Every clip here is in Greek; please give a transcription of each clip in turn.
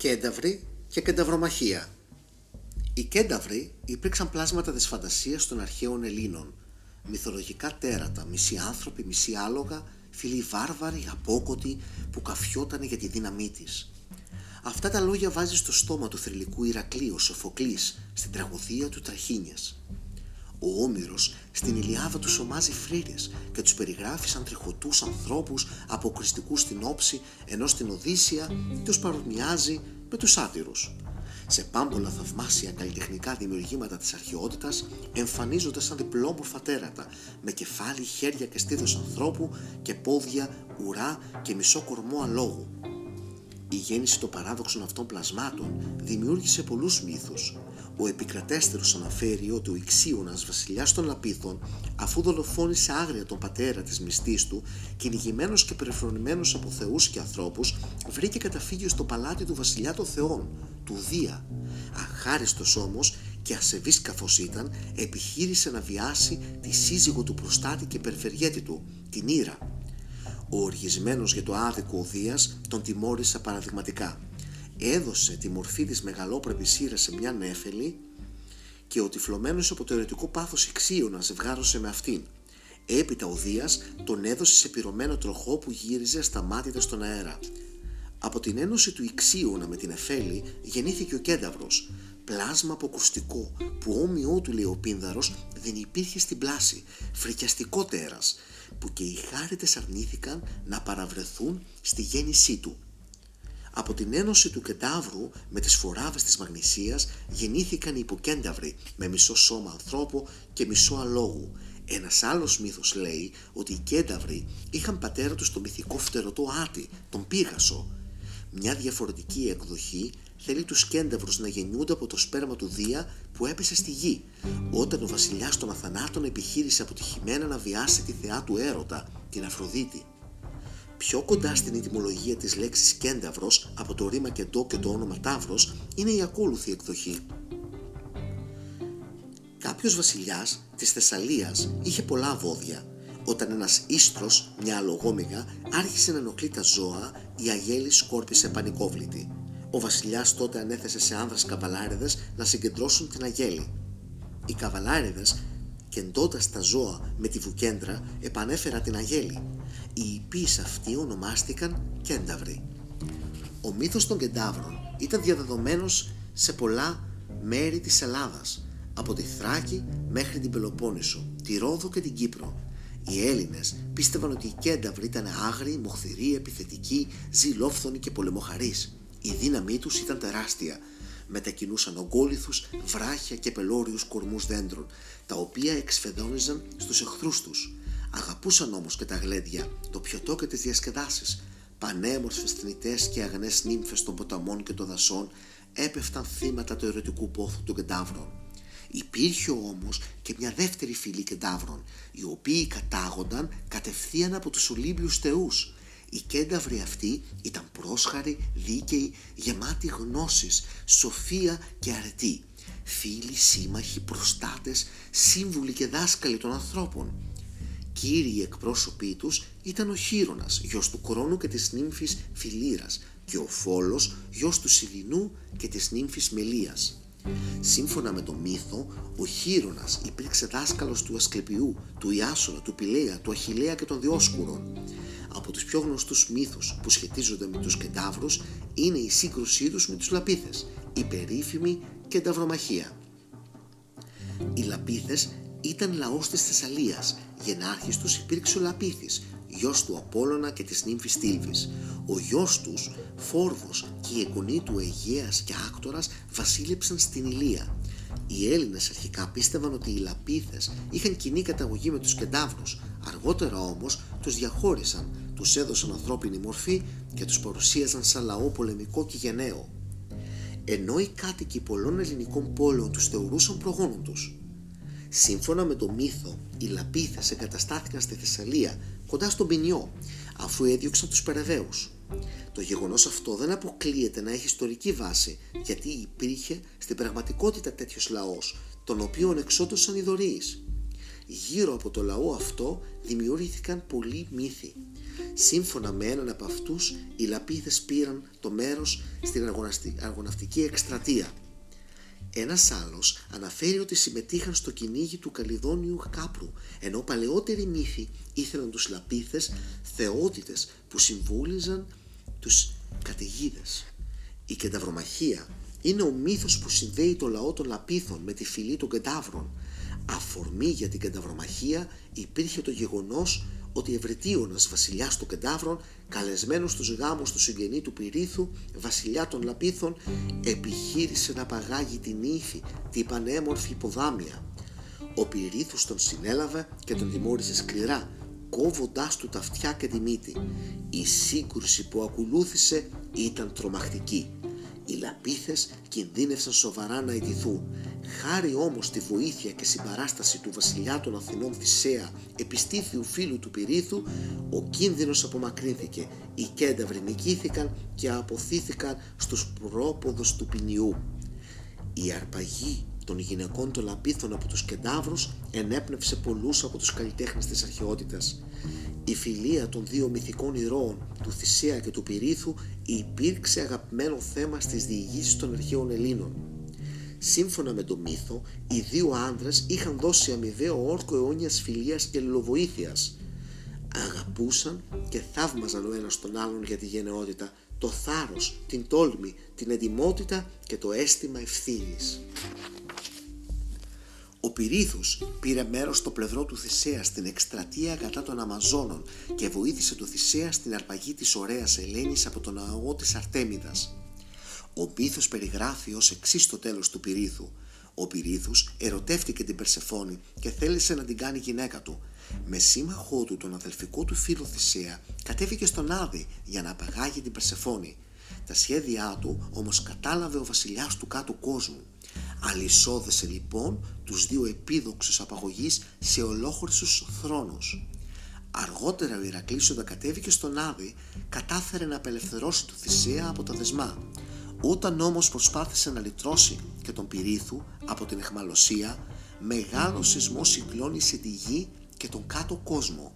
Κένταυροι και κενταυρομαχία. Οι κένταυροι υπήρξαν πλάσματα της φαντασίας των αρχαίων Ελλήνων. Μυθολογικά τέρατα, μισή άνθρωποι, μισή άλογα, φίλοι βάρβαροι, απόκοτοι που καφιότανε για τη δύναμή της. Αυτά τα λόγια βάζει στο στόμα του θρηλυκού Ηρακλείου Σοφοκλής στην τραγωδία του Τραχίνιας. Ο Όμηρος στην Ηλιάδα του ομάζει φρύρες και τους περιγράφει σαν τριχωτούς ανθρώπους αποκριστικούς στην όψη ενώ στην Οδύσσια τους παρομοιάζει με τους άτυρους. Σε πάμπολα θαυμάσια καλλιτεχνικά δημιουργήματα της αρχαιότητας εμφανίζονται σαν διπλόμορφα τέρατα με κεφάλι, χέρια και στήθος ανθρώπου και πόδια, ουρά και μισό κορμό αλόγου. Η γέννηση των παράδοξων αυτών πλασμάτων δημιούργησε πολλούς μύθους. Ο επικρατέστερος αναφέρει ότι ο Ιξίωνας βασιλιάς των Λαπίθων αφού δολοφόνησε άγρια τον πατέρα της μυστής του κυνηγημένος και περιφρονημένος από θεούς και ανθρώπους βρήκε καταφύγιο στο παλάτι του βασιλιά των θεών, του Δία. Αχάριστος όμως και ασεβής καθώς ήταν επιχείρησε να βιάσει τη σύζυγο του προστάτη και περιφερειέτη του, την Ήρα ο οργισμένος για το άδικο ο Δίας τον τιμώρησε παραδειγματικά. Έδωσε τη μορφή της μεγαλόπρεπης σύρας σε μια νέφελη και ο τυφλωμένος από το ερωτικό πάθος Ιξίωνα ζευγάρωσε με αυτήν. Έπειτα ο Δίας τον έδωσε σε πυρωμένο τροχό που γύριζε στα μάτια στον αέρα. Από την ένωση του Ιξίωνα με την Εφέλη γεννήθηκε ο Κένταυρος, πλάσμα αποκρουστικό που όμοιό του λέει ο Πίνδαρος δεν υπήρχε στην πλάση, φρικιαστικό τέρας, που και οι χάριτες αρνήθηκαν να παραβρεθούν στη γέννησή του. Από την ένωση του κεντάβρου με τις φοράβες της Μαγνησίας γεννήθηκαν οι υποκένταυροι με μισό σώμα ανθρώπου και μισό αλόγου. Ένας άλλος μύθος λέει ότι οι κένταυροι είχαν πατέρα τους το μυθικό φτερωτό Άτη, τον Πίγασο. Μια διαφορετική εκδοχή θέλει τους κένταυρους να γεννιούνται από το σπέρμα του Δία που έπεσε στη γη, όταν ο βασιλιάς των Αθανάτων επιχείρησε αποτυχημένα να βιάσει τη θεά του έρωτα, την Αφροδίτη. Πιο κοντά στην ετυμολογία της λέξης κένταυρος από το ρήμα κεντό και το όνομα τάβρος είναι η ακόλουθη εκδοχή. Κάποιος βασιλιάς της Θεσσαλίας είχε πολλά βόδια. Όταν ένας ίστρος, μια αλογόμηγα, άρχισε να ενοχλεί τα ζώα, η αγέλη σκόρπισε πανικόβλητη. Ο βασιλιάς τότε ανέθεσε σε άνδρες καβαλάριδες να συγκεντρώσουν την αγέλη. Οι καβαλάριδες, κεντώντας τα ζώα με τη βουκέντρα, επανέφεραν την αγέλη. Οι υπείς αυτοί ονομάστηκαν κένταυροι. Ο μύθος των κεντάβρων ήταν διαδεδομένος σε πολλά μέρη της Ελλάδας, από τη Θράκη μέχρι την Πελοπόννησο, τη Ρόδο και την Κύπρο. Οι Έλληνες πίστευαν ότι οι κένταυροι ήταν άγριοι, μοχθηροί, επιθετικοί, ζηλόφθονοι και πολεμοχαρείς. Η δύναμή τους ήταν τεράστια. Μετακινούσαν ογκόληθους, βράχια και πελώριους κορμούς δέντρων, τα οποία εξφεδόνιζαν στους εχθρούς τους. Αγαπούσαν όμως και τα γλέντια, το πιωτό και τις διασκεδάσεις. Πανέμορφες θνητές και αγνές νύμφες των ποταμών και των δασών έπεφταν θύματα του ερωτικού πόθου των κεντάβρων. Υπήρχε όμως και μια δεύτερη φυλή κεντάβρων, οι οποίοι κατάγονταν κατευθείαν από τους Ολύμπιους θεούς, οι κένταυροι αυτοί ήταν πρόσχαροι, δίκαιοι, γεμάτοι γνώσεις, σοφία και αρετή. Φίλοι, σύμμαχοι, προστάτες, σύμβουλοι και δάσκαλοι των ανθρώπων. Κύριοι εκπρόσωποι τους ήταν ο Χίρονας, γιος του Κρόνου και της νύμφης Φιλήρας και ο Φόλος, γιος του Σιλινού και της νύμφης Μελίας. Σύμφωνα με το μύθο, ο Χίρονας υπήρξε δάσκαλος του Ασκληπιού, του Ιάσονα, του Πηλέα, του Αχιλέα και των Διόσκουρων. Από τους πιο γνωστούς μύθους που σχετίζονται με τους κεντάβρους είναι η σύγκρουσή τους με τους Λαπίθες, η περίφημη κενταυρομαχία. Οι Λαπίθες ήταν λαός της Θεσσαλίας, γενάρχης τους υπήρξε ο Λαπίθης, γιος του Απόλλωνα και της νύμφης Τίλβης. Ο γιος τους, Φόρβος και η εγγονή του Αιγαίας και Άκτορας βασίλεψαν στην Ηλία. Οι Έλληνες αρχικά πίστευαν ότι οι Λαπίθες είχαν κοινή καταγωγή με τους Κεντάβρους, αργότερα όμως τους διαχώρισαν, τους έδωσαν ανθρώπινη μορφή και τους παρουσίαζαν σαν λαό πολεμικό και γενναίο. Ενώ οι κάτοικοι πολλών ελληνικών πόλεων τους θεωρούσαν προγόνων τους. Σύμφωνα με το μύθο, οι Λαπίθες εγκαταστάθηκαν στη Θεσσαλία κοντά στον Ποινιό, αφού έδιωξαν τους Περεβαίους. Το γεγονός αυτό δεν αποκλείεται να έχει ιστορική βάση, γιατί υπήρχε στην πραγματικότητα τέτοιος λαός, τον οποίο εξόντωσαν οι δωρείς. Γύρω από το λαό αυτό δημιουργήθηκαν πολλοί μύθοι. Σύμφωνα με έναν από αυτούς, οι Λαπίδες πήραν το μέρος στην αργοναυτική εκστρατεία. Ένας άλλος αναφέρει ότι συμμετείχαν στο κυνήγι του Καλιδόνιου Κάπρου, ενώ παλαιότεροι μύθοι ήθελαν τους Λαπίθες θεότητες που συμβούλιζαν τους καταιγίδες. Η κενταυρομαχία είναι ο μύθος που συνδέει το λαό των Λαπίθων με τη φυλή των κεντάβρων. Αφορμή για την κενταυρομαχία υπήρχε το γεγονός ότι Ευρετίωνας βασιλιάς των Κεντάβρων, καλεσμένος στους γάμους του συγγενή του Πυρίθου, βασιλιά των Λαπίθων, επιχείρησε να παγάγει την ύφη, την πανέμορφη υποδάμια. Ο Πυρίθους τον συνέλαβε και τον τιμώρησε σκληρά, κόβοντάς του τα αυτιά και τη μύτη. Η σύγκρουση που ακολούθησε ήταν τρομακτική. Οι Λαπίθες κινδύνευσαν σοβαρά να ιτηθούν. Χάρη όμως στη βοήθεια και συμπαράσταση του βασιλιά των Αθηνών Θησέα, επιστήθιου φίλου του Πυρίθου, ο κίνδυνος απομακρύνθηκε. Οι κένταυροι νικήθηκαν και αποθήθηκαν στους πρόποδους του ποινιού. Η αρπαγή των γυναικών των Λαπίθων από τους Κεντάβρους ενέπνευσε πολλούς από τους καλλιτέχνες της αρχαιότητας. Η φιλία των δύο μυθικών ηρώων, του Θησέα και του Πυρίθου, υπήρξε αγαπημένο θέμα στις διηγήσεις των αρχαίων Ελλήνων. Σύμφωνα με τον μύθο, οι δύο άντρες είχαν δώσει αμοιβαίο όρκο αιώνιας φιλίας και αλληλοβοήθειας. Αγαπούσαν και θαύμαζαν ο ένας τον άλλον για τη γενναιότητα, το θάρρος, την τόλμη, την εντιμότητα και το αίσθημα ευθύνης. Ο Πυρίθους πήρε μέρος στο πλευρό του Θησέα στην εκστρατεία κατά των Αμαζόνων και βοήθησε τον Θησέα στην αρπαγή της ωραίας Ελένης από τον ναό της Αρτέμιδας. Ο πίθος περιγράφει ως εξής το τέλος του Πυρίθου. Ο Πυρίθους ερωτεύτηκε την Περσεφόνη και θέλησε να την κάνει γυναίκα του. Με σύμμαχό του τον αδελφικό του φίλο Θησέα κατέβηκε στον Άδη για να απαγάγει την Περσεφόνη. Τα σχέδιά του όμως κατάλαβε ο βασιλιάς του κάτω κόσμου. Αλυσόδεσε λοιπόν τους δύο επίδοξους απαγωγείς σε ολόχωρησους θρόνους. Αργότερα ο Ηρακλής όταν κατέβηκε στον Άδη κατάφερε να απελευθερώσει το Θησέα από τα δεσμά. Όταν όμως προσπάθησε να λυτρώσει και τον Πυρίθου από την εχμαλωσία, μεγάλο σεισμό συγκλώνησε τη γη και τον κάτω κόσμο.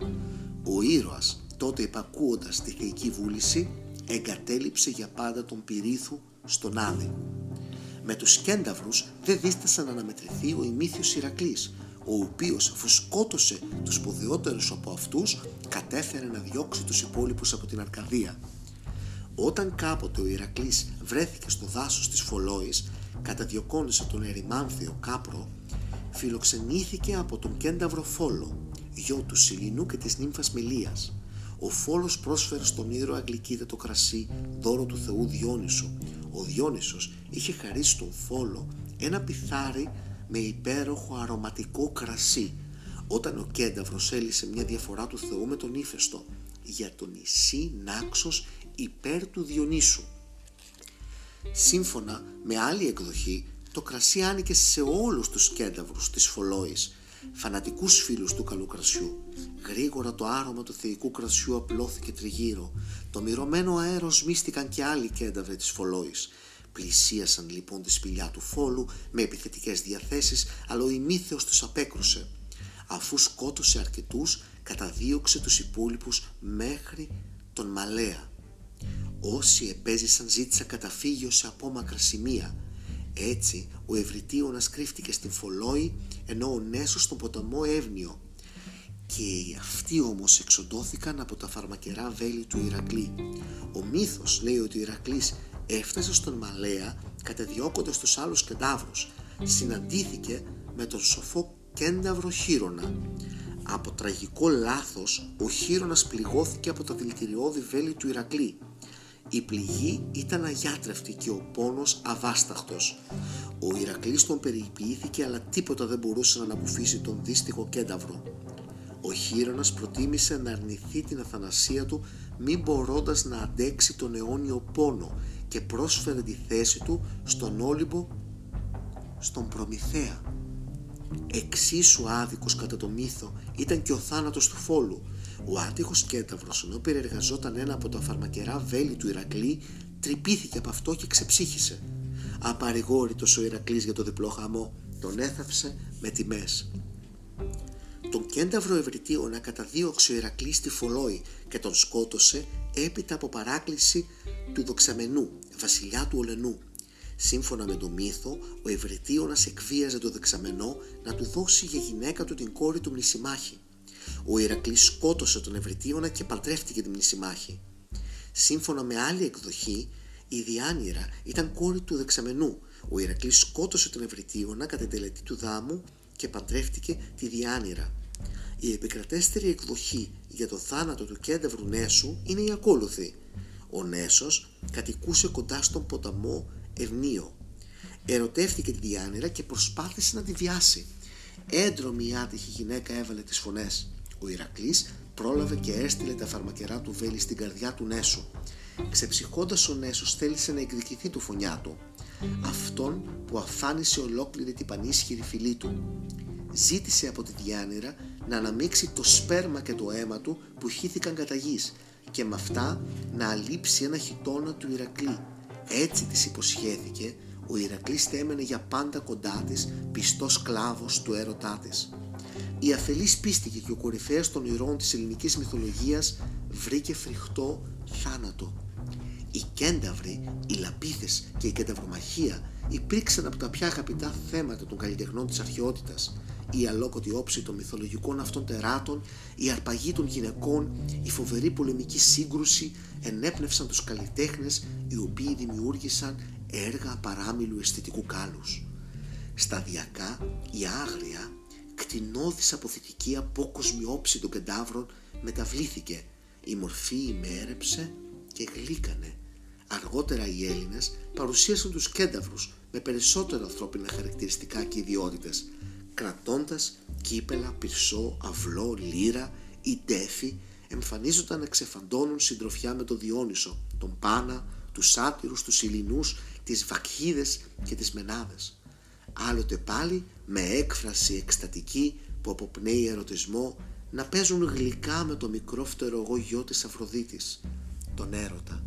Ο ήρωας τότε υπακούοντας τη θεϊκή βούληση εγκατέλειψε για πάντα τον Πυρίθου στον Άδη. Με τους κένταυρους δεν δίστασαν να αναμετρηθεί ο ημίθιος Ηρακλής, ο οποίος αφού σκότωσε τους σπουδαιότερους από αυτούς, κατέφερε να διώξει τους υπόλοιπους από την Αρκαδία. Όταν κάποτε ο Ηρακλής βρέθηκε στο δάσος της Φολόης, καταδιωκόνησε τον ερημάνθιο Κάπρο, φιλοξενήθηκε από τον κένταυρο Φόλο, γιο του Σιλινού και της νύμφας Μελίας. Ο Φόλος πρόσφερε στον ήρωα Αγγλικίδα το κρασί, δώρο του θεού Διόνυσου. Ο Διόνυσος είχε χαρίσει στον Φόλο ένα πιθάρι με υπέροχο αρωματικό κρασί, όταν ο Κένταυρος έλυσε μια διαφορά του Θεού με τον ύφεστο για το νησί Νάξος υπέρ του Διονύσου. Σύμφωνα με άλλη εκδοχή, το κρασί άνοικε σε όλους τους κένταυρους της Φολόης, φανατικούς φίλους του καλού κρασιού. Γρήγορα το άρωμα του θεϊκού κρασιού απλώθηκε τριγύρω. Το μυρωμένο αέρος μίστηκαν και άλλοι κένταυροι της Φολόης. Πλησίασαν λοιπόν τη σπηλιά του φόλου με επιθετικές διαθέσεις, αλλά ο ημίθεος τους απέκρουσε. Αφού σκότωσε αρκετούς, καταδίωξε τους υπόλοιπους μέχρι τον Μαλέα. Όσοι επέζησαν ζήτησαν καταφύγιο σε απόμακρα σημεία. Έτσι, ο Ευρυτίωνας κρύφτηκε στην Φολόη, ενώ ο Νέσος στον ποταμό Εύνιο. Και αυτοί όμως εξοντώθηκαν από τα φαρμακερά βέλη του Ηρακλή. Ο μύθος λέει ότι ο Ηρακλής έφτασε στον Μαλέα κατεδιώκοντας τους άλλους κεντάβρους. Συναντήθηκε με τον σοφό κένταυρο Χείρονα. Από τραγικό λάθος, ο Χείρονας πληγώθηκε από τα δηλητηριώδη βέλη του Ηρακλή. Η πληγή ήταν αγιάτρευτη και ο πόνος αβάσταχτος. Ο Ηρακλής τον περιποιήθηκε αλλά τίποτα δεν μπορούσε να αναποφύσει τον δύστιχο κένταυρο. Ο Χείρονας προτίμησε να αρνηθεί την αθανασία του μη μπορώντας να αντέξει τον αιώνιο πόνο και πρόσφερε τη θέση του στον Όλυμπο στον Προμηθέα. Εξίσου άδικος κατά το μύθο ήταν και ο θάνατος του Φόλου. Ο άτυχος Κένταυρος, ενώ περιεργαζόταν ένα από τα φαρμακερά βέλη του Ηρακλή, τρυπήθηκε από αυτό και ξεψύχησε. Απαρηγόρητος ο Ηρακλής για το διπλό χαμό, τον έθαψε με τιμές. Τον κένταυρο ευρυτίωνα καταδίωξε ο Ηρακλής στη Φολόη και τον σκότωσε έπειτα από παράκληση του δοξαμενού, βασιλιά του Ολενού. Σύμφωνα με το μύθο, ο Ευρετίωνας εκβίαζε το δεξαμενό να του δώσει για γυναίκα του την κόρη του Μνησιμάχη. Ο Ηρακλής σκότωσε τον Ευρετίωνα και παντρεύτηκε τη Μνησιμάχη. Σύμφωνα με άλλη εκδοχή, η Διάνυρα ήταν κόρη του δεξαμενού. Ο Ηρακλής σκότωσε τον Ευρετίωνα κατά τελετή του δάμου και παντρεύτηκε τη Διάνυρα. Η επικρατέστερη εκδοχή για το θάνατο του κέντευρου Νέσου είναι η ακόλουθη. Ο Νέσος κατοικούσε κοντά στον ποταμό Ευνίο. Ερωτεύτηκε τη Διάνυρα και προσπάθησε να τη βιάσει. Έντρομη η άτυχη γυναίκα έβαλε τις φωνές. Ο Ηρακλής πρόλαβε και έστειλε τα φαρμακερά του βέλη στην καρδιά του Νέσου. Ξεψυχώντας ο Νέσος θέλησε να εκδικηθεί του φωνιά του, αυτόν που αφάνισε ολόκληρη την πανίσχυρη φυλή του. Ζήτησε από τη Διάνυρα να αναμίξει το σπέρμα και το αίμα του που χύθηκαν κατά γης και με αυτά να αλείψει ένα χιτόνα του Ηρακλή. Έτσι της υποσχέθηκε, ο Ηρακλής έμενε για πάντα κοντά της, πιστός σκλάβος του έρωτά της. Η αφελής πίστηκε και ο κορυφαίος των ηρώων της ελληνικής μυθολογίας βρήκε φρικτό θάνατο. Οι κένταυροι, οι λαπίθες και η κενταυρομαχία υπήρξαν από τα πιο αγαπητά θέματα των καλλιτεχνών της αρχαιότητας. Η αλόκοτη όψη των μυθολογικών αυτών τεράτων, η αρπαγή των γυναικών, η φοβερή πολεμική σύγκρουση ενέπνευσαν τους καλλιτέχνες οι οποίοι δημιούργησαν έργα παράμιλου αισθητικού κάλους. Σταδιακά η άγρια, κτηνώδης αποθητική απόκοσμη όψη των κεντάβρων μεταβλήθηκε. Η μορφή ημέρεψε και γλύκανε Αργότερα οι Έλληνες παρουσίασαν τους κένταυρους με περισσότερα ανθρώπινα χαρακτηριστικά και ιδιότητες, κρατώντας κύπελα, πυρσό, αυλό, λύρα ή τέφη, εμφανίζονταν να ξεφαντώνουν συντροφιά με τον Διόνυσο, τον Πάνα, τους σάτυρους, τους Ηλινούς, τις Βακχίδες και τις Μενάδες. Άλλοτε πάλι με έκφραση εκστατική που αποπνέει ερωτισμό να παίζουν γλυκά με το μικρό φτερογό γιο της Αφροδίτης, τον έρωτα.